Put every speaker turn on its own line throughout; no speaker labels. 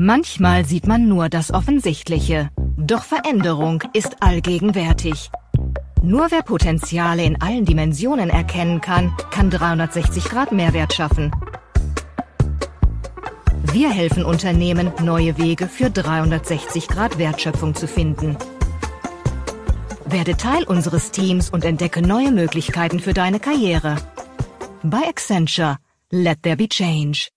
Manchmal sieht man nur das Offensichtliche, doch Veränderung ist allgegenwärtig. Nur wer Potenziale in allen Dimensionen erkennen kann, kann 360 Grad Mehrwert schaffen. Wir helfen Unternehmen, neue Wege für 360 Grad Wertschöpfung zu finden. Werde Teil unseres Teams und entdecke neue Möglichkeiten für deine Karriere. Bei Accenture, let there be change.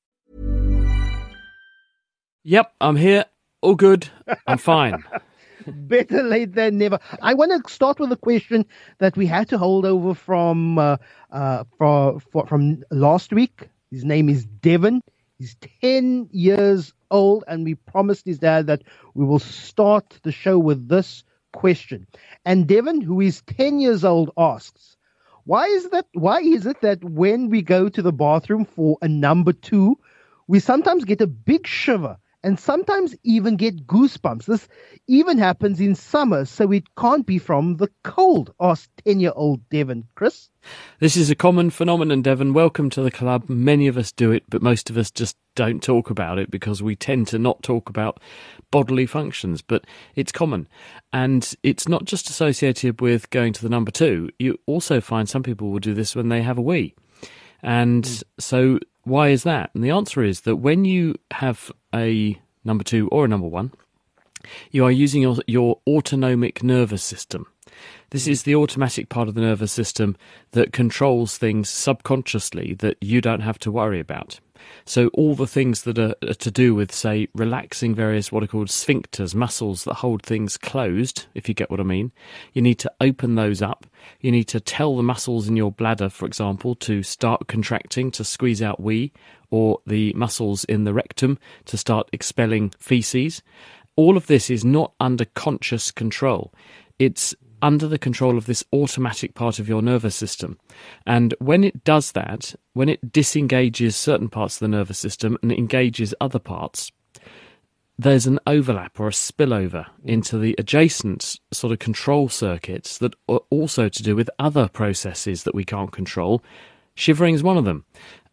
Yep, I'm here. All good. I'm fine.
Better late than never. I want to start with a question that we had to hold over from uh, uh, from from last week. His name is Devon. He's ten years old, and we promised his dad that we will start the show with this question. And Devon, who is ten years old, asks, "Why is that? Why is it that when we go to the bathroom for a number two, we sometimes get a big shiver?" And sometimes even get goosebumps. This even happens in summer, so it can't be from the cold, asked 10 year old Devon. Chris?
This is a common phenomenon, Devon. Welcome to the club. Many of us do it, but most of us just don't talk about it because we tend to not talk about bodily functions, but it's common. And it's not just associated with going to the number two. You also find some people will do this when they have a wee. And mm. so why is that? And the answer is that when you have a number two or a number one, you are using your, your autonomic nervous system. This is the automatic part of the nervous system that controls things subconsciously that you don't have to worry about. So all the things that are, are, to do with, say, relaxing various what are called sphincters, muscles that hold things closed, if you get what I mean, you need to open those up. You need to tell the muscles in your bladder, for example, to start contracting to squeeze out wee, or the muscles in the rectum to start expelling feces. All of this is not under conscious control. It's under the control of this automatic part of your nervous system. And when it does that, when it disengages certain parts of the nervous system and engages other parts, there's an overlap or a spillover into the adjacent sort of control circuits that are also to do with other processes that we can't control. Shivering is one of them.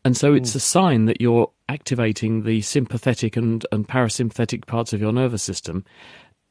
And so it's a sign that you're activating the sympathetic and, and parasympathetic parts of your nervous system.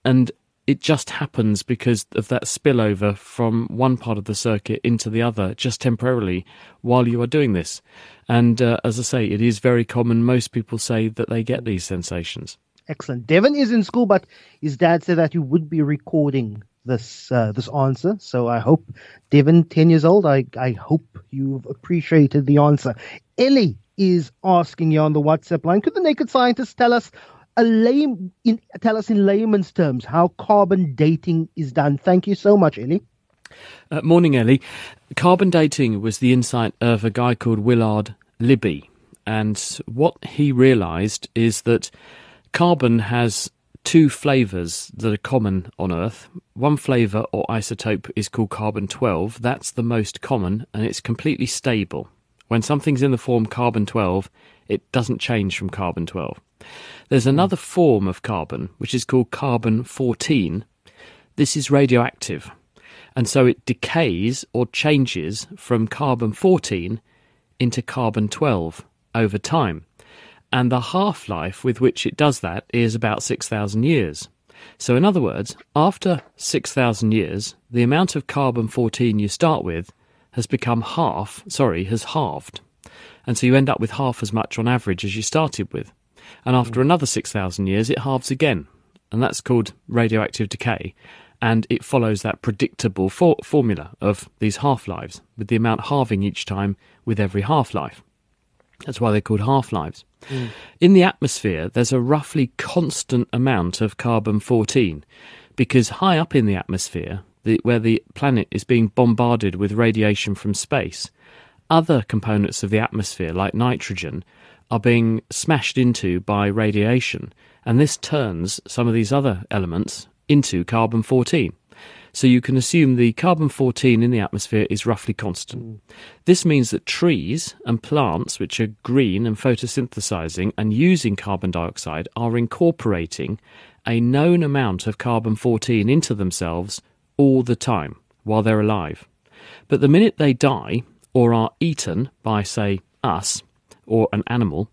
And it just happens because of that spillover from one part of the circuit into the other just temporarily while you are doing this. And uh, as I say, it is very common. Most people say that they get these sensations.
Excellent. Devon is in school, but his dad said that he would be recording this uh, this answer. So I hope, Devon, ten years old, I I hope you've appreciated the answer. Ellie is asking you on the WhatsApp line. Could the naked scientist tell us a lame in, tell us in layman's terms how carbon dating is done. Thank you so much, Ellie.
Uh, morning, Ellie. Carbon dating was the insight of a guy called Willard Libby, and what he realised is that carbon has two flavours that are common on Earth. One flavour or isotope is called carbon 12. That's the most common, and it's completely stable. When something's in the form carbon 12, it doesn't change from carbon 12. There's another form of carbon, which is called carbon 14. This is radioactive, and so it decays or changes from carbon 14 into carbon 12 over time. And the half life with which it does that is about 6,000 years. So, in other words, after 6,000 years, the amount of carbon 14 you start with has become half, sorry, has halved. And so you end up with half as much on average as you started with and after another 6,000 years it halves again. And that's called radioactive decay. And it follows that predictable for- formula of these half lives, with the amount halving each time with every half life. That's why they're called half lives. Mm. In the atmosphere, there's a roughly constant amount of carbon 14 because high up in the atmosphere, the, where the planet is being bombarded with radiation from space, other components of the atmosphere, like nitrogen, are being smashed into by radiation, and this turns some of these other elements into carbon 14. So you can assume the carbon 14 in the atmosphere is roughly constant. Mm. This means that trees and plants, which are green and photosynthesizing and using carbon dioxide, are incorporating a known amount of carbon 14 into themselves all the time while they're alive. But the minute they die or are eaten by, say, us, or an animal,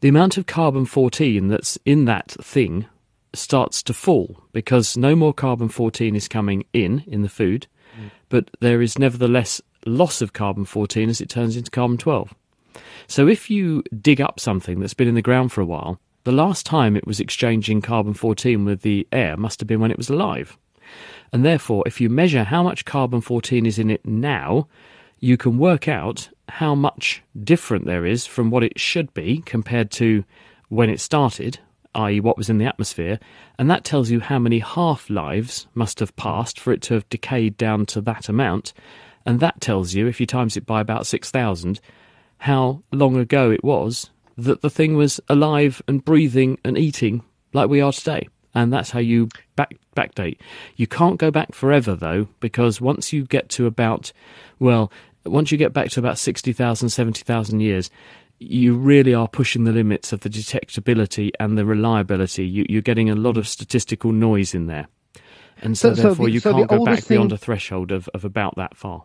the amount of carbon 14 that's in that thing starts to fall because no more carbon 14 is coming in in the food, mm. but there is nevertheless loss of carbon 14 as it turns into carbon 12. So if you dig up something that's been in the ground for a while, the last time it was exchanging carbon 14 with the air must have been when it was alive. And therefore, if you measure how much carbon 14 is in it now, you can work out how much different there is from what it should be compared to when it started, i.e., what was in the atmosphere, and that tells you how many half lives must have passed for it to have decayed down to that amount, and that tells you, if you times it by about 6,000, how long ago it was that the thing was alive and breathing and eating like we are today. And that's how you back backdate. You can't go back forever though, because once you get to about, well, once you get back to about 60,000, 70,000 years, you really are pushing the limits of the detectability and the reliability. You, are getting a lot of statistical noise in there. And so, so therefore, the, you so can't go back thing... beyond a threshold of, of about that far.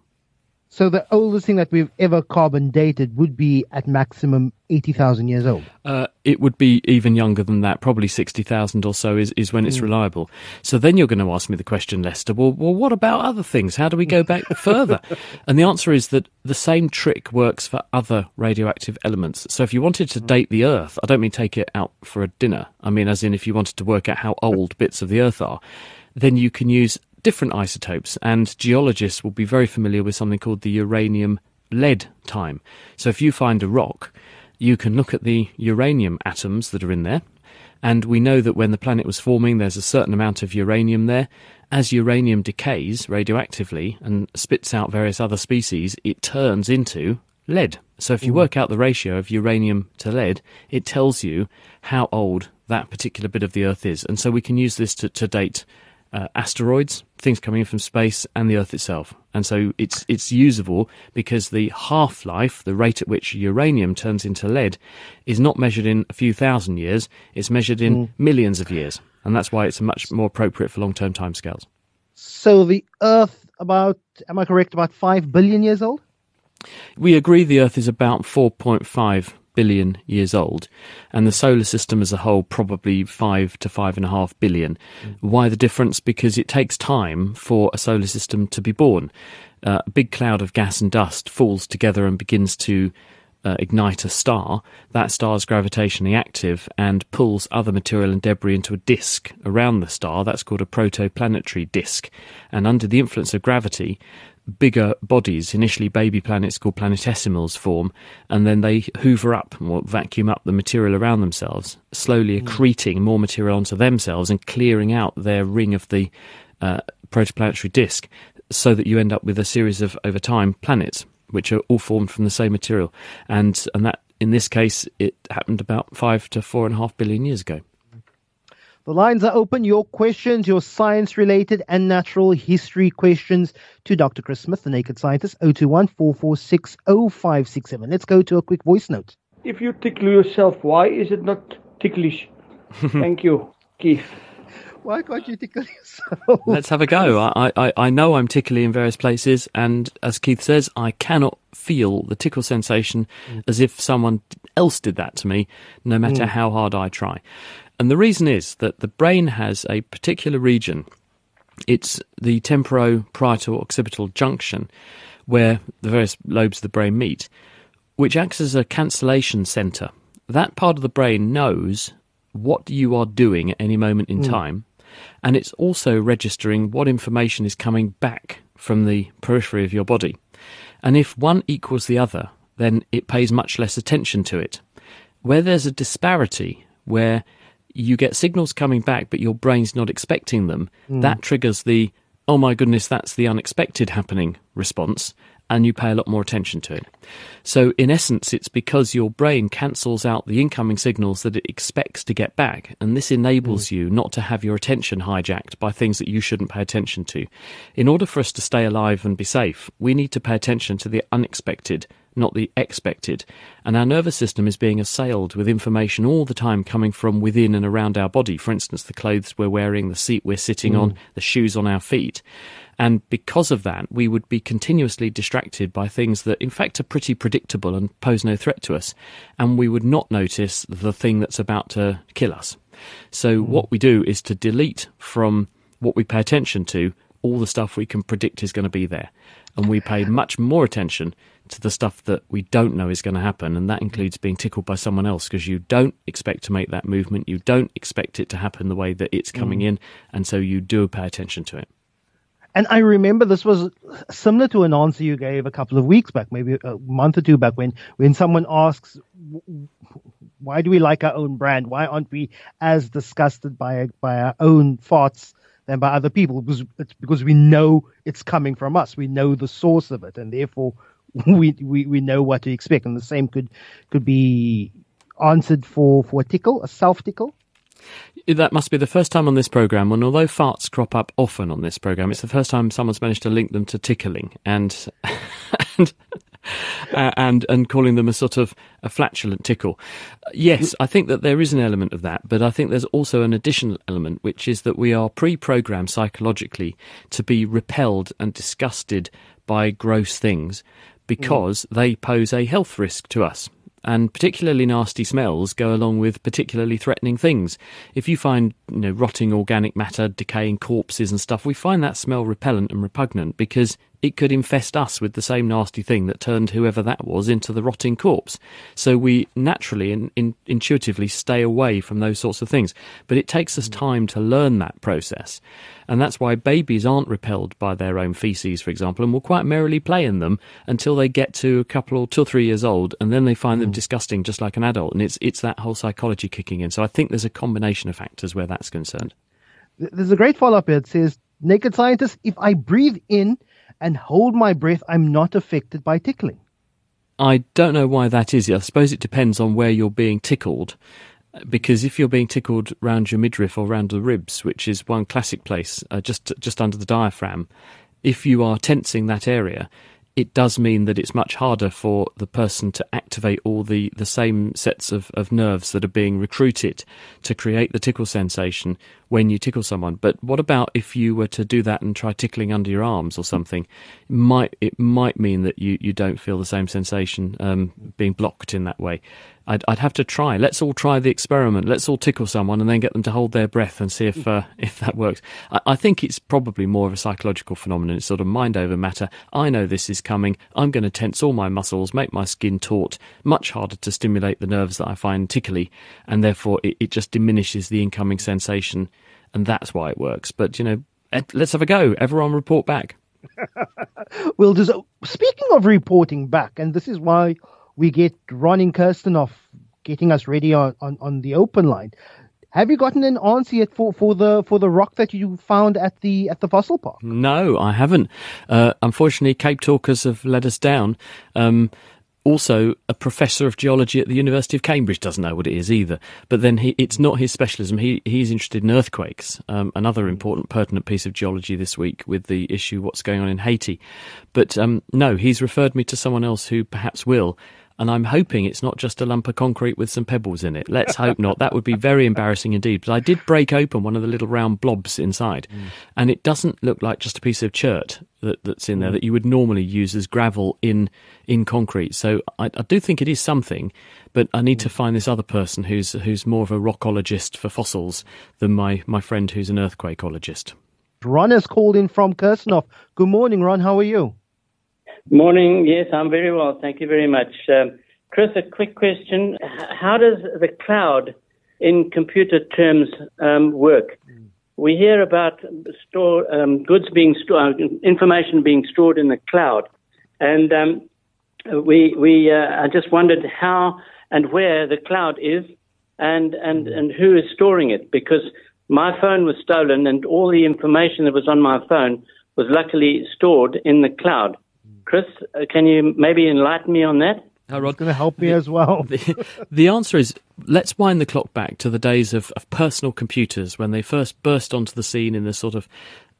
So the oldest thing that we've ever carbon dated would be at maximum 80,000 years old?
Uh, it would be even younger than that. Probably 60,000 or so is, is when it's mm. reliable. So then you're going to ask me the question, Lester, well, well, what about other things? How do we go back further? And the answer is that the same trick works for other radioactive elements. So if you wanted to date the Earth, I don't mean take it out for a dinner. I mean, as in if you wanted to work out how old bits of the Earth are, then you can use different isotopes, and geologists will be very familiar with something called the uranium lead time. So if you find a rock, you can look at the uranium atoms that are in there, and we know that when the planet was forming, there's a certain amount of uranium there. As uranium decays radioactively and spits out various other species, it turns into lead. So if you mm. work out the ratio of uranium to lead, it tells you how old that particular bit of the Earth is. And so we can use this to, to date uh, asteroids, things coming in from space, and the Earth itself. And so it's it's usable because the half life, the rate at which uranium turns into lead, is not measured in a few thousand years. It's measured in mm. millions of years, and that's why it's much more appropriate for long term timescales.
So the Earth, about am I correct, about five billion years old?
We agree the Earth is about four point five billion years old, and the solar system as a whole probably five to five and a half billion. Mm. Why the difference? Because it takes time for a solar system to be born. Uh, a big cloud of gas and dust falls together and begins to uh, ignite a star. That star is gravitationally active and pulls other material and debris into a disk around the star. That's called a protoplanetary disk. And under the influence of gravity, bigger bodies, initially baby planets called planetesimals, form, and then they hoover up or vacuum up the material around themselves, slowly mm. accreting more material onto themselves and clearing out their ring of the uh, protoplanetary disk, so that you end up with a series of, over time, planets, which are all formed from the same material. And, and that, in this case, it happened about five to four and a half billion years ago.
The lines are open. Your questions, your science related and natural history questions to Dr. Chris Smith, the Naked Scientist, 021 446 0567. Let's go to a quick voice note.
If you tickle yourself, why is it not ticklish? Thank you, Keith.
Why can't you tickle yourself?
Let's have a go. I, I, I know I'm tickly in various places, and as Keith says, I cannot feel the tickle sensation mm. as if someone else did that to me, no matter mm. how hard I try. And the reason is that the brain has a particular region. It's the temporoparietal occipital junction, where the various lobes of the brain meet, which acts as a cancellation centre. That part of the brain knows what you are doing at any moment in mm. time, and it's also registering what information is coming back from the periphery of your body. And if one equals the other, then it pays much less attention to it. Where there's a disparity, where you get signals coming back, but your brain's not expecting them. Mm. That triggers the, oh my goodness, that's the unexpected happening response, and you pay a lot more attention to it. So, in essence, it's because your brain cancels out the incoming signals that it expects to get back, and this enables mm. you not to have your attention hijacked by things that you shouldn't pay attention to. In order for us to stay alive and be safe, we need to pay attention to the unexpected not the expected. And our nervous system is being assailed with information all the time coming from within and around our body. For instance, the clothes we're wearing, the seat we're sitting mm. on, the shoes on our feet. And because of that, we would be continuously distracted by things that, in fact, are pretty predictable and pose no threat to us. And we would not notice the thing that's about to kill us. So, what we do is to delete from what we pay attention to all the stuff we can predict is going to be there. And we pay much more attention to the stuff that we don't know is going to happen. And that includes being tickled by someone else because you don't expect to make that movement. You don't expect it to happen the way that it's coming mm. in. And so you do pay attention to it.
And I remember this was similar to an answer you gave a couple of weeks back, maybe a month or two back, when, when someone asks, why do we like our own brand? Why aren't we as disgusted by, by our own thoughts than by other people? Because it's because we know it's coming from us. We know the source of it, and therefore we, we, we know what to expect. And the same could, could be answered for, for a tickle, a self tickle.
That must be the first time on this program, and although farts crop up often on this program, it's the first time someone's managed to link them to tickling and and uh, and, and calling them a sort of a flatulent tickle. Yes, I think that there is an element of that, but I think there's also an additional element, which is that we are pre-programmed psychologically to be repelled and disgusted by gross things because mm. they pose a health risk to us and particularly nasty smells go along with particularly threatening things. If you find you know rotting organic matter, decaying corpses and stuff, we find that smell repellent and repugnant because it could infest us with the same nasty thing that turned whoever that was into the rotting corpse. So we naturally and in, intuitively stay away from those sorts of things. But it takes us mm. time to learn that process. And that's why babies aren't repelled by their own feces, for example, and will quite merrily play in them until they get to a couple or two or three years old, and then they find mm. them disgusting just like an adult. And it's, it's that whole psychology kicking in. So I think there's a combination of factors where that's concerned.
There's a great follow up here. It says, Naked scientist, if I breathe in and hold my breath, I'm not affected by tickling.
I don't know why that is. I suppose it depends on where you're being tickled. Because if you're being tickled round your midriff or round the ribs, which is one classic place, uh, just just under the diaphragm, if you are tensing that area, it does mean that it's much harder for the person to activate all the, the same sets of, of nerves that are being recruited to create the tickle sensation when you tickle someone. But what about if you were to do that and try tickling under your arms or something? It might it might mean that you, you don't feel the same sensation um, being blocked in that way. I'd, I'd have to try. Let's all try the experiment. Let's all tickle someone and then get them to hold their breath and see if uh, if that works. I, I think it's probably more of a psychological phenomenon. It's sort of mind over matter. I know this is coming. I'm going to tense all my muscles, make my skin taut, much harder to stimulate the nerves that I find tickly, and therefore it, it just diminishes the incoming sensation and that's why it works. But you know, let's have a go. Everyone report back.
well, just, speaking of reporting back, and this is why we get Ron Kirstenhof getting us ready on, on, on the open line. Have you gotten an answer yet for, for the for the rock that you found at the at the fossil park?
No, I haven't. Uh, unfortunately, Cape Talkers have let us down. Um, also a professor of geology at the University of Cambridge doesn't know what it is either. But then he, it's not his specialism. He he's interested in earthquakes, um, another important pertinent piece of geology this week with the issue what's going on in Haiti. But um, no, he's referred me to someone else who perhaps will and I'm hoping it's not just a lump of concrete with some pebbles in it. Let's hope not. That would be very embarrassing indeed. But I did break open one of the little round blobs inside, mm. and it doesn't look like just a piece of chert that, that's in there mm. that you would normally use as gravel in in concrete. So I, I do think it is something, but I need mm. to find this other person who's who's more of a rockologist for fossils than my my friend who's an earthquakeologist.
Ron has called in from Kirstenhof. Good morning, Ron. How are you?
Morning. Yes, I'm very well. Thank you very much. Um, Chris, a quick question. How does the cloud in computer terms um, work? We hear about store, um, goods being stored, uh, information being stored in the cloud. And um, we, we, uh, I just wondered how and where the cloud is and, and, and who is storing it because my phone was stolen and all the information that was on my phone was luckily stored in the cloud. Chris, uh, can you maybe enlighten me on that?
Hi, Rod. going to help me the, as well.
the, the, answer is let's wind the clock back to the days of, of personal computers when they first burst onto the scene in the sort of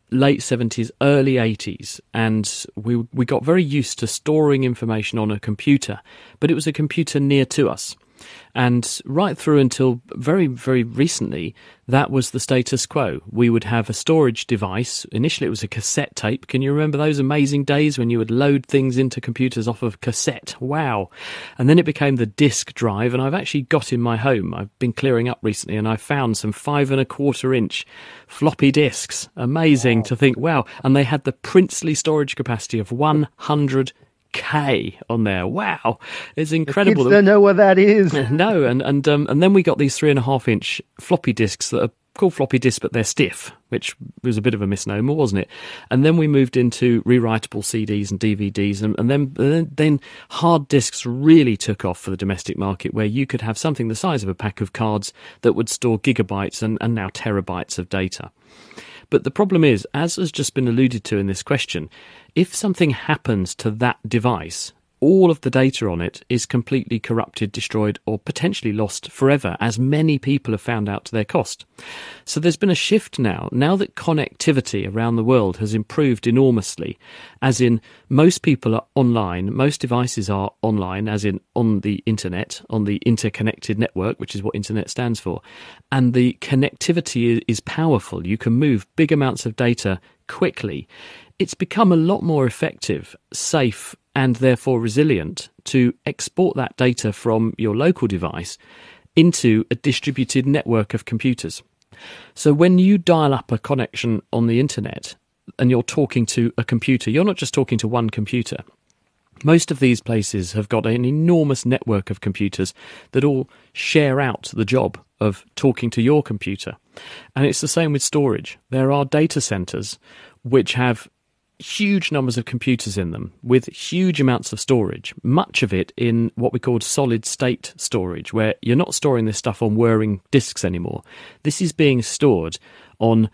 late 70s, early 80s, and we we got very used to storing information on a computer, but it was a computer near to us. And right through until very, very recently, that was the status quo. We would have a storage device. Initially, it was a cassette tape. Can you remember those amazing days when you would load things into computers off of cassette? Wow. And then it became the disk drive. And I've actually got in my home, I've been clearing up recently, and I found some five and a quarter inch floppy disks. Amazing wow. to think, wow. And they had the princely storage capacity of 100 K on there. Wow, it's incredible.
The kids don't know what that is.
no, and and um, and then we got these three and a half inch floppy disks that are called floppy disks, but they're stiff, which was a bit of a misnomer, wasn't it? And then we moved into rewritable CDs and DVDs, and, and then, then then hard disks really took off for the domestic market, where you could have something the size of a pack of cards that would store gigabytes and, and now terabytes of data. But the problem is, as has just been alluded to in this question, if something happens to that device, all of the data on it is completely corrupted, destroyed, or potentially lost forever, as many people have found out to their cost. So there's been a shift now, now that connectivity around the world has improved enormously, as in most people are online, most devices are online, as in on the internet, on the interconnected network, which is what internet stands for, and the connectivity is powerful. You can move big amounts of data quickly it's become a lot more effective, safe, and therefore resilient to export that data from your local device into a distributed network of computers. So when you dial up a connection on the internet and you're talking to a computer, you're not just talking to one computer. Most of these places have got an enormous network of computers that all share out the job of talking to your computer. And it's the same with storage. There are data centers which have huge numbers of computers in them with huge amounts of storage, much of it in what we call solid state storage, where you're not storing this stuff on whirring disks anymore. This is being stored on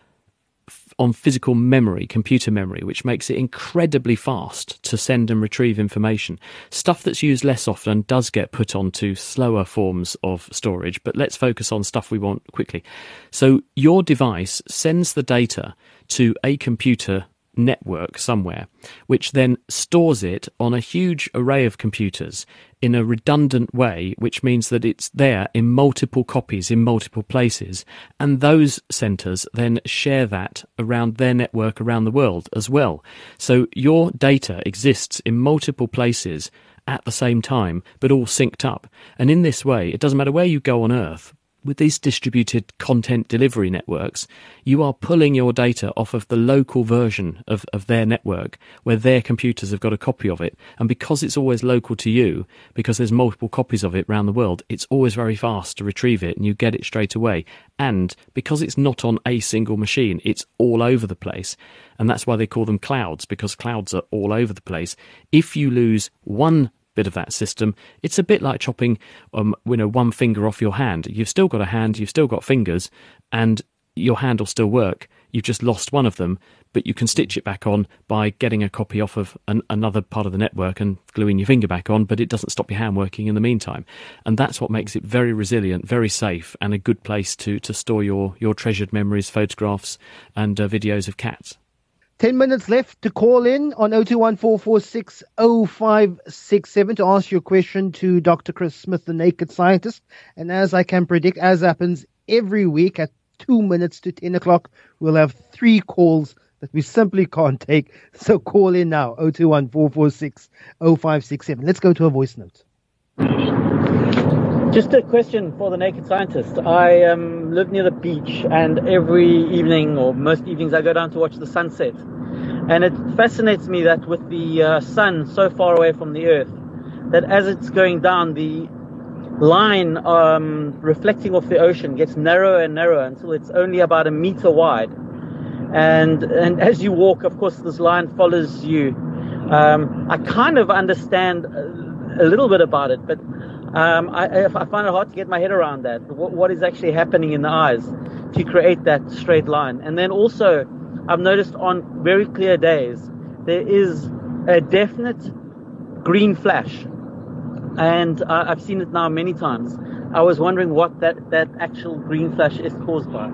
on physical memory, computer memory, which makes it incredibly fast to send and retrieve information. Stuff that's used less often does get put onto slower forms of storage, but let's focus on stuff we want quickly. So your device sends the data to a computer network somewhere, which then stores it on a huge array of computers in a redundant way, which means that it's there in multiple copies in multiple places. And those centers then share that around their network around the world as well. So your data exists in multiple places at the same time, but all synced up. And in this way, it doesn't matter where you go on Earth, with these distributed content delivery networks, you are pulling your data off of the local version of, of their network where their computers have got a copy of it. And because it's always local to you, because there's multiple copies of it around the world, it's always very fast to retrieve it and you get it straight away. And because it's not on a single machine, it's all over the place. And that's why they call them clouds, because clouds are all over the place. If you lose one bit of that system. It's a bit like chopping, um, you know, one finger off your hand. You've still got a hand, you've still got fingers, and your hand will still work. You've just lost one of them, but you can stitch it back on by getting a copy off of an, another part of the network and gluing your finger back on, but it doesn't stop your hand working in the meantime. And that's what makes it very resilient, very safe, and a good place to, to store your, your treasured memories, photographs, and uh, videos of cats.
10 minutes left to call in on 0214460567 to ask your question to Dr. Chris Smith, the naked scientist. And as I can predict, as happens every week at 2 minutes to 10 o'clock, we'll have three calls that we simply can't take. So call in now, 0214460567. Let's go to a voice note.
Just a question for the naked scientist. I um, live near the beach, and every evening, or most evenings, I go down to watch the sunset. And it fascinates me that with the uh, sun so far away from the earth, that as it's going down, the line um, reflecting off the ocean gets narrower and narrower until it's only about a meter wide. And and as you walk, of course, this line follows you. Um, I kind of understand a, a little bit about it, but um, I, I, find it hard to get my head around that. What, what is actually happening in the eyes to create that straight line? And then also, I've noticed on very clear days, there is a definite green flash. And I've seen it now many times. I was wondering what that, that actual green flash is caused by.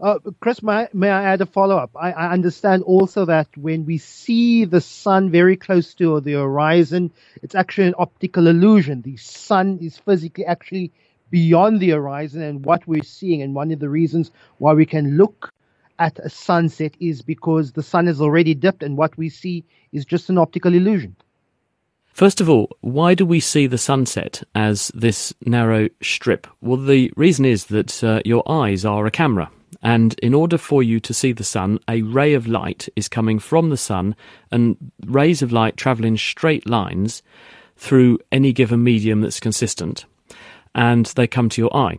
Uh, Chris, may, may I add a follow up? I, I, understand also that when we see the sun very close to the horizon, it's actually an optical illusion. The sun is physically actually beyond the horizon and what we're seeing. And one of the reasons why we can look at a sunset is because the sun has already dipped and what we see is just an optical illusion.
First of all, why do we see the sunset as this narrow strip? Well, the reason is that uh, your eyes are a camera and in order for you to see the sun, a ray of light is coming from the sun, and rays of light travel in straight lines through any given medium that's consistent, and they come to your eye.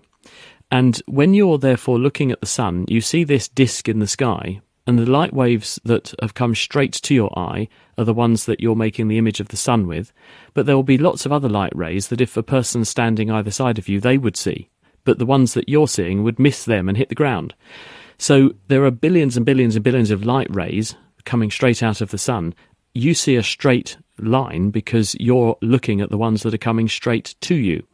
And when you're therefore looking at the sun, you see this disk in the sky, and the light waves that have come straight to your eye are the ones that you're making the image of the sun with. But there will be lots of other light rays that if a person standing either side of you, they would see but the ones that you're seeing would miss them and hit the ground. So there are billions and billions and billions of light rays coming straight out of the sun. You see a straight line because you're looking at the ones that are coming straight to you.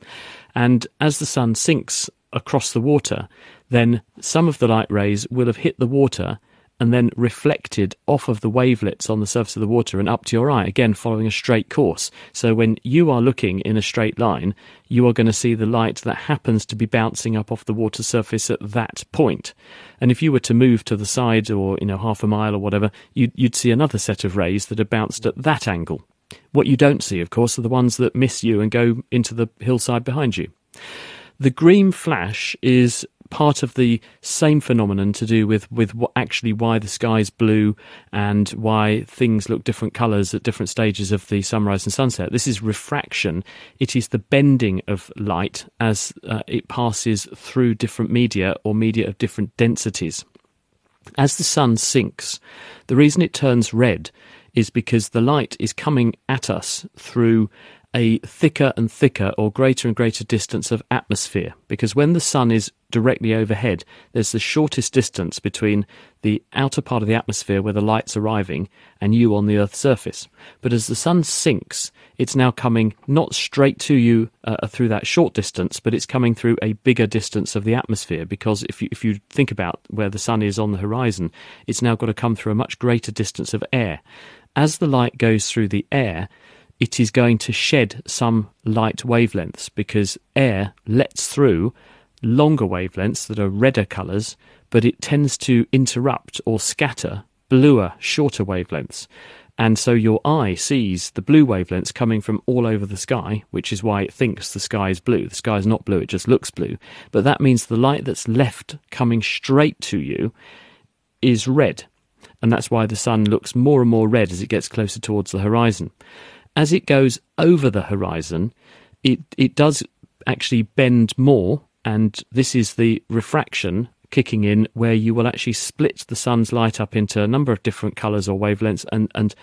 And as the sun sinks across the water, then some of the light rays will have hit the water and then reflected off of the wavelets on the surface of the water and up to your eye, again following a straight course. So when you are looking in a straight line, you are going to see the light that happens to be bouncing up off the water surface at that point. And if you were to move to the side or, you know, half a mile or whatever, you'd, you'd see another set of rays that are bounced at that angle. What you don't see, of course, are the ones that miss you and go into the hillside behind you. The green flash is part of the same phenomenon to do with with what actually why the sky is blue and why things look different colors at different stages of the sunrise and sunset. This is refraction. It is the bending of light as uh, it passes through different media or media of different densities. As the sun sinks, the reason it turns red is because the light is coming at us through a thicker and thicker or greater and greater distance of atmosphere because when the sun is directly overhead, there's the shortest distance between the outer part of the atmosphere where the light's arriving and you on the Earth's surface. But as the sun sinks, it's now coming not straight to you uh, through that short distance, but it's coming through a bigger distance of the atmosphere because if you, if you think about where the sun is on the horizon, it's now got to come through a much greater distance of air. As the light goes through the air, it is going to shed some light wavelengths because air lets through longer wavelengths that are redder colours, but it tends to interrupt or scatter bluer, shorter wavelengths. And so your eye sees the blue wavelengths coming from all over the sky, which is why it thinks the sky is blue. The sky is not blue, it just looks blue. But that means the light that's left coming straight to you is red. And that's why the sun looks more and more red as it gets closer towards the horizon as it goes over the horizon, it, it does actually bend more, and this is the refraction kicking in where you will actually split the sun's light up into a number of different colours or wavelengths, and, and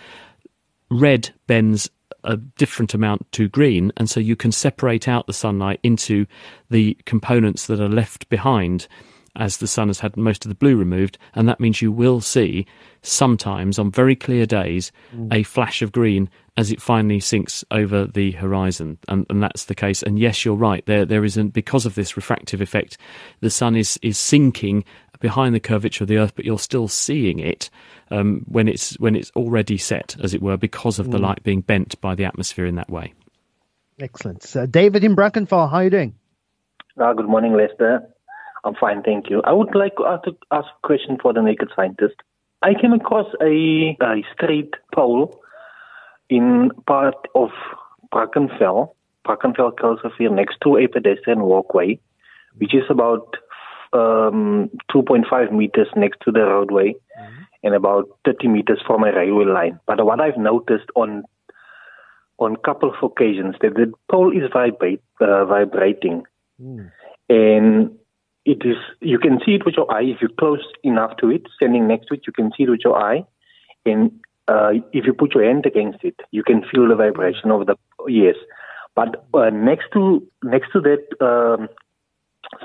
red bends a different amount to green, and so you can separate out the sunlight into the components that are left behind as the sun has had most of the blue removed, and that means you will see sometimes on very clear days mm. a flash of green as it finally sinks over the horizon, and, and that's the case. And yes, you're right. There, there isn't because of this refractive effect, the sun is is sinking behind the curvature of the Earth, but you're still seeing it um, when it's when it's already set, as it were, because of mm. the light being bent by the atmosphere in that way.
Excellent, uh, David in Brackenfell. How are you doing?
Uh, good morning, Lester. I'm fine, thank you. I would like to ask, ask a question for the naked scientist. I came across a, a straight pole in part of Brackenfell, Brackenfell Kuilsrivier, next to a pedestrian walkway, which is about um, 2.5 meters next to the roadway mm-hmm. and about 30 meters from a railway line. But what I've noticed on on a couple of occasions that the pole is vibrate, uh, vibrating, mm. and it is you can see it with your eye if you're close enough to it, standing next to it, you can see it with your eye, and uh, if you put your hand against it, you can feel the vibration of the yes. But uh, next to next to that um,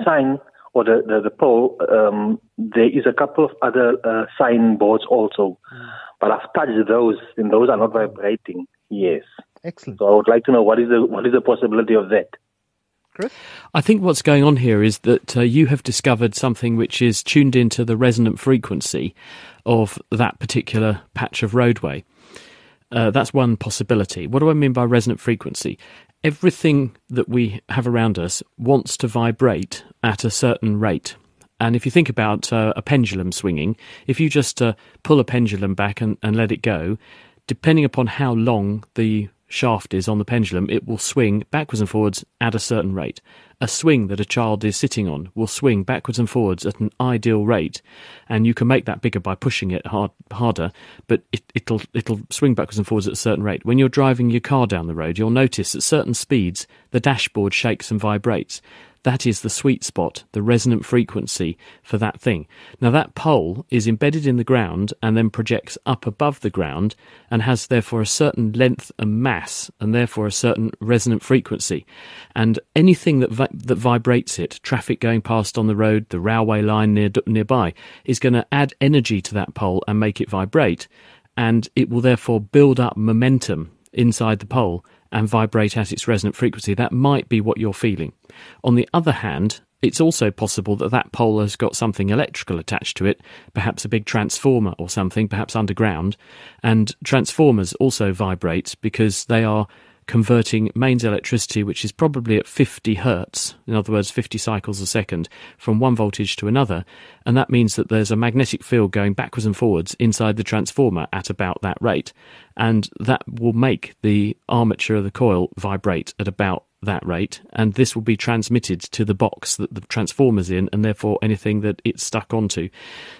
sign or the the, the pole, um, there is a couple of other uh, signboards also. Mm. But I've touched those, and those are not vibrating. Yes.
Excellent.
So I would like to know what is the what is the possibility of that.
Chris?
I think what's going on here is that uh, you have discovered something which is tuned into the resonant frequency of that particular patch of roadway. Uh, that's one possibility. What do I mean by resonant frequency? Everything that we have around us wants to vibrate at a certain rate. And if you think about uh, a pendulum swinging, if you just uh, pull a pendulum back and, and let it go, depending upon how long the shaft is on the pendulum, it will swing backwards and forwards at a certain rate. A swing that a child is sitting on will swing backwards and forwards at an ideal rate, and you can make that bigger by pushing it hard, harder. But it, it'll it'll swing backwards and forwards at a certain rate. When you're driving your car down the road, you'll notice at certain speeds the dashboard shakes and vibrates. That is the sweet spot, the resonant frequency for that thing. Now, that pole is embedded in the ground and then projects up above the ground and has therefore a certain length and mass and therefore a certain resonant frequency. And anything that, vi- that vibrates it, traffic going past on the road, the railway line near, nearby, is going to add energy to that pole and make it vibrate. And it will therefore build up momentum inside the pole and vibrate at its resonant frequency. That might be what you're feeling. On the other hand, it's also possible that that pole has got something electrical attached to it, perhaps a big transformer or something, perhaps underground. And transformers also vibrate because they are converting mains electricity, which is probably at 50 hertz, in other words, 50 cycles a second, from one voltage to another. And that means that there's a magnetic field going backwards and forwards inside the transformer at about that rate. And that will make the armature of the coil vibrate at about that rate, and this will be transmitted to the box that the transformer's in, and therefore anything that it's stuck onto.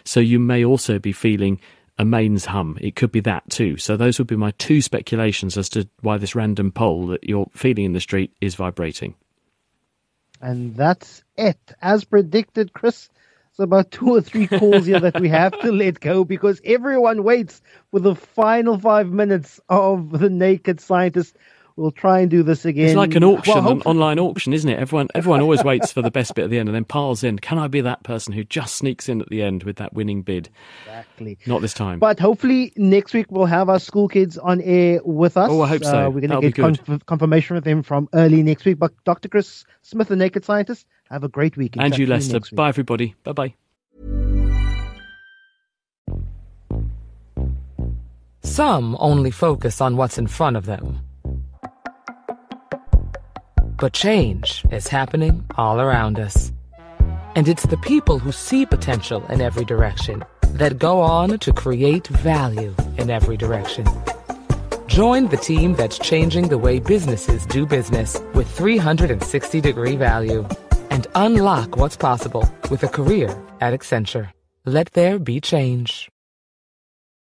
So you may also be feeling a mains hum. It could be that too. So those would be my two speculations as to why this random pole that you're feeling in the street is vibrating.
And that's it. As predicted, Chris, it's about two or three calls here that we have to let go because everyone waits for the final five minutes of the naked scientist We'll try and do this again.
It's like an auction, well, an online auction, isn't it? Everyone, everyone always waits for the best bit at the end and then piles in. Can I be that person who just sneaks in at the end with that winning bid?
Exactly.
Not this time.
But hopefully next week we'll have our school kids on air with us.
Oh, I hope so.
Uh, we're going to get conf- confirmation of them from early next week. But Dr. Chris Smith, the Naked Scientist, have a great week.
And you, Lester. Bye, everybody. Bye bye.
Some only focus on what's in front of them. But change is happening all around us. And it's the people who see potential in every direction that go on to create value in every direction. Join the team that's changing the way businesses do business with 360 degree value and unlock what's possible with a career at Accenture. Let there be change.